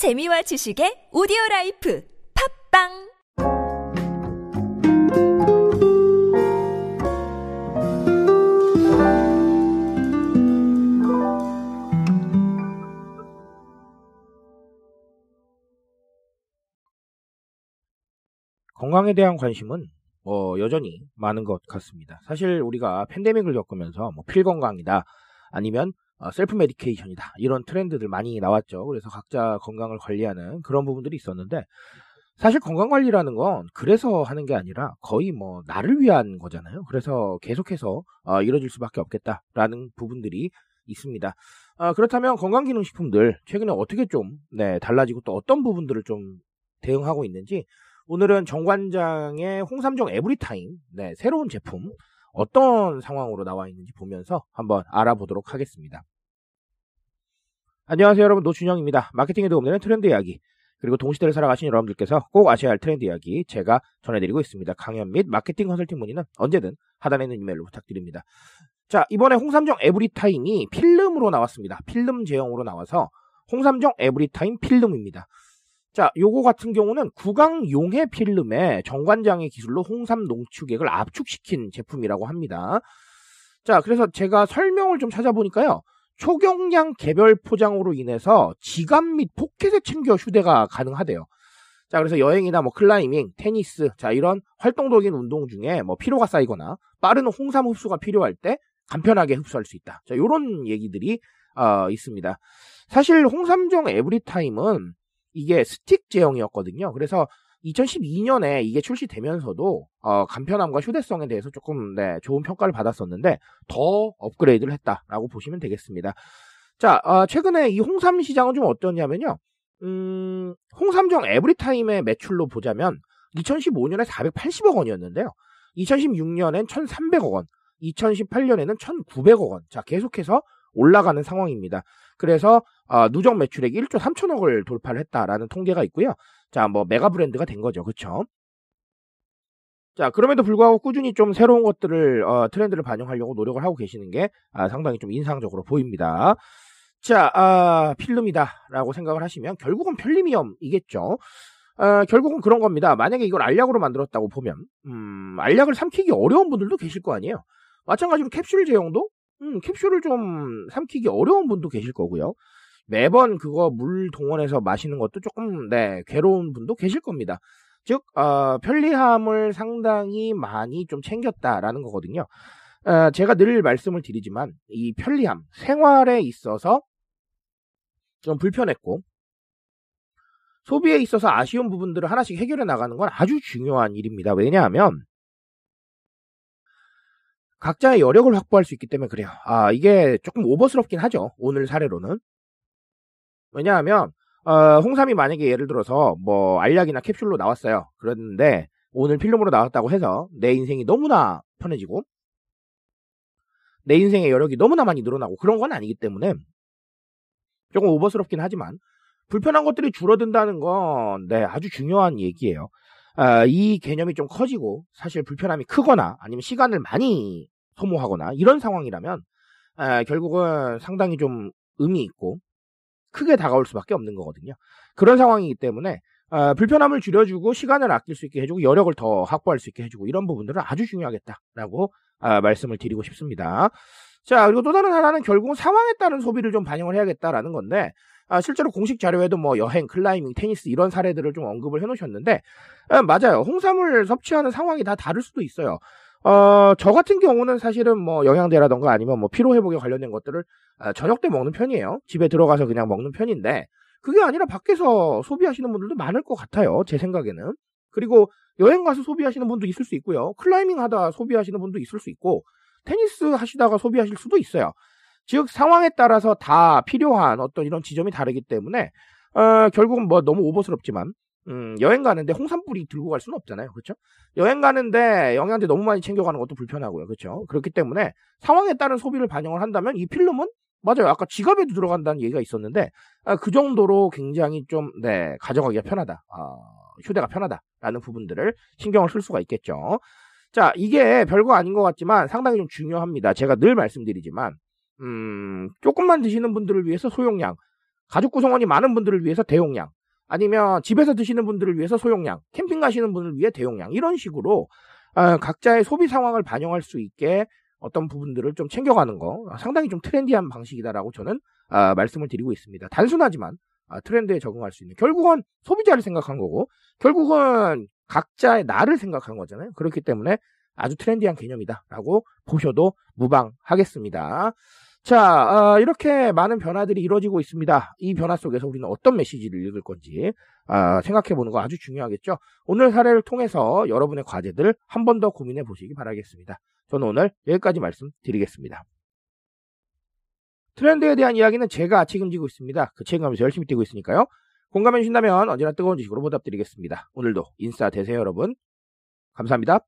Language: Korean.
재미와 지식의 오디오 라이프 팟빵 건강에 대한 관심은 뭐 여전히 많은 것 같습니다. 사실 우리가 팬데믹을 겪으면서 뭐 필 건강이다 아니면 어, self medication이다 이런 트렌드들 많이 나왔죠. 그래서 각자 건강을 관리하는 그런 부분들이 있었는데 사실 건강 관리라는 건 그래서 하는 게 아니라 거의 뭐 나를 위한 거잖아요. 그래서 계속해서 어, 이뤄질 수밖에 없겠다라는 부분들이 있습니다. 어, 그렇다면 건강기능식품들 최근에 어떻게 좀 네, 달라지고 또 어떤 부분들을 좀 대응하고 있는지 오늘은 정관장의 홍삼정 에브리타임 네, 새로운 제품 어떤 상황으로 나와 있는지 보면서 한번 알아보도록 하겠습니다. 안녕하세요 여러분 노준영입니다. 마케팅에 도움되는 트렌드 이야기 그리고 동시대를 살아가신 여러분들께서 꼭 아셔야 할 트렌드 이야기 제가 전해드리고 있습니다. 강연 및 마케팅 컨설팅 문의는 언제든 하단에 있는 이메일로 부탁드립니다. 자 이번에 홍삼정 에브리타임이 필름으로 나왔습니다. 필름 제형으로 나와서 홍삼정 에브리타임 필름입니다. 자, 요거 같은 경우는 구강 용해 필름에 정관장의 기술로 홍삼 농축액을 압축시킨 제품이라고 합니다. 자, 그래서 제가 설명을 좀 찾아보니까요. 초경량 개별 포장으로 인해서 지갑 및 포켓에 챙겨 휴대가 가능하대요. 자, 그래서 여행이나 뭐 클라이밍, 테니스, 자, 이런 활동적인 운동 중에 뭐 피로가 쌓이거나 빠른 홍삼 흡수가 필요할 때 간편하게 흡수할 수 있다. 자, 요런 얘기들이 어, 있습니다. 사실 홍삼정 에브리타임은 이게 스틱 제형이었거든요. 그래서 2012년에 이게 출시되면서도 어, 간편함과 휴대성에 대해서 조금 네, 좋은 평가를 받았었는데 더 업그레이드를 했다라고 보시면 되겠습니다. 자, 어, 최근에 이 홍삼 시장은 좀 어떠냐면요. 음, 홍삼정 에브리타임의 매출로 보자면 2015년에 480억 원이었는데요. 2016년엔 1,300억 원, 2018년에는 1,900억 원. 자, 계속해서 올라가는 상황입니다. 그래서 어, 누적 매출액이 1조 3천억을 돌파를 했다라는 통계가 있고요. 자, 뭐 메가 브랜드가 된 거죠. 그렇죠? 자, 그럼에도 불구하고 꾸준히 좀 새로운 것들을 어, 트렌드를 반영하려고 노력을 하고 계시는 게 아, 상당히 좀 인상적으로 보입니다. 자, 아, 필름이다라고 생각을 하시면 결국은 편리미엄이겠죠. 아, 결국은 그런 겁니다. 만약에 이걸 알약으로 만들었다고 보면 음, 알약을 삼키기 어려운 분들도 계실 거 아니에요. 마찬가지로 캡슐 제형도 음, 캡슐을 좀 삼키기 어려운 분도 계실 거고요. 매번 그거 물 동원해서 마시는 것도 조금 네 괴로운 분도 계실 겁니다. 즉 어, 편리함을 상당히 많이 좀 챙겼다라는 거거든요. 어, 제가 늘 말씀을 드리지만 이 편리함 생활에 있어서 좀 불편했고 소비에 있어서 아쉬운 부분들을 하나씩 해결해 나가는 건 아주 중요한 일입니다. 왜냐하면 각자의 여력을 확보할 수 있기 때문에 그래요. 아, 이게 조금 오버스럽긴 하죠. 오늘 사례로는. 왜냐하면, 어, 홍삼이 만약에 예를 들어서 뭐 알약이나 캡슐로 나왔어요. 그런데 오늘 필름으로 나왔다고 해서 내 인생이 너무나 편해지고 내 인생의 여력이 너무나 많이 늘어나고 그런 건 아니기 때문에 조금 오버스럽긴 하지만 불편한 것들이 줄어든다는 건 네, 아주 중요한 얘기예요. 아, 이 개념이 좀 커지고 사실 불편함이 크거나 아니면 시간을 많이 소모하거나 이런 상황이라면 아, 결국은 상당히 좀 의미 있고 크게 다가올 수밖에 없는 거거든요. 그런 상황이기 때문에 아, 불편함을 줄여주고 시간을 아낄 수 있게 해주고 여력을 더 확보할 수 있게 해주고 이런 부분들은 아주 중요하겠다라고 아, 말씀을 드리고 싶습니다. 자 그리고 또 다른 하나는 결국은 상황에 따른 소비를 좀 반영을 해야겠다라는 건데 아, 실제로 공식 자료에도 뭐 여행, 클라이밍, 테니스 이런 사례들을 좀 언급을 해놓으셨는데 아, 맞아요. 홍삼을 섭취하는 상황이 다 다를 수도 있어요. 어, 저 같은 경우는 사실은 뭐 영양제라던가 아니면 뭐 피로 회복에 관련된 것들을 아, 저녁 때 먹는 편이에요. 집에 들어가서 그냥 먹는 편인데 그게 아니라 밖에서 소비하시는 분들도 많을 것 같아요. 제 생각에는. 그리고 여행 가서 소비하시는 분도 있을 수 있고요. 클라이밍 하다 소비하시는 분도 있을 수 있고 테니스 하시다가 소비하실 수도 있어요. 즉 상황에 따라서 다 필요한 어떤 이런 지점이 다르기 때문에 어, 결국은 뭐 너무 오버스럽지만 음, 여행 가는데 홍삼뿌리 들고 갈 수는 없잖아요. 그렇죠? 여행 가는데 영양제 너무 많이 챙겨가는 것도 불편하고요. 그렇죠? 그렇기 때문에 상황에 따른 소비를 반영을 한다면 이 필름은 맞아요. 아까 지갑에도 들어간다는 얘기가 있었는데 아, 그 정도로 굉장히 좀 네, 가져가기가 편하다. 아, 휴대가 편하다라는 부분들을 신경을 쓸 수가 있겠죠. 자, 이게 별거 아닌 것 같지만 상당히 좀 중요합니다. 제가 늘 말씀드리지만 음, 조금만 드시는 분들을 위해서 소용량 가족 구성원이 많은 분들을 위해서 대용량, 아니면 집에서 드시는 분들을 위해서 소용량, 캠핑 가시는 분을 위해 대용량 이런 식으로 어, 각자의 소비 상황을 반영할 수 있게 어떤 부분들을 좀 챙겨가는 거 상당히 좀 트렌디한 방식이다라고 저는 어, 말씀을 드리고 있습니다. 단순하지만 어, 트렌드에 적응할 수 있는 결국은 소비자를 생각한 거고 결국은 각자의 나를 생각한 거잖아요. 그렇기 때문에 아주 트렌디한 개념이다라고 보셔도 무방하겠습니다. 자, 어, 이렇게 많은 변화들이 이루어지고 있습니다. 이 변화 속에서 우리는 어떤 메시지를 읽을 건지 어, 생각해 보는 거 아주 중요하겠죠. 오늘 사례를 통해서 여러분의 과제들 한 번 더 고민해 보시기 바라겠습니다. 저는 오늘 여기까지 말씀드리겠습니다. 트렌드에 대한 이야기는 제가 책임지고 있습니다. 그 책임감에서 열심히 뛰고 있으니까요. 공감해 주신다면 언제나 뜨거운 지식으로 보답드리겠습니다. 오늘도 인싸 되세요, 여러분. 감사합니다.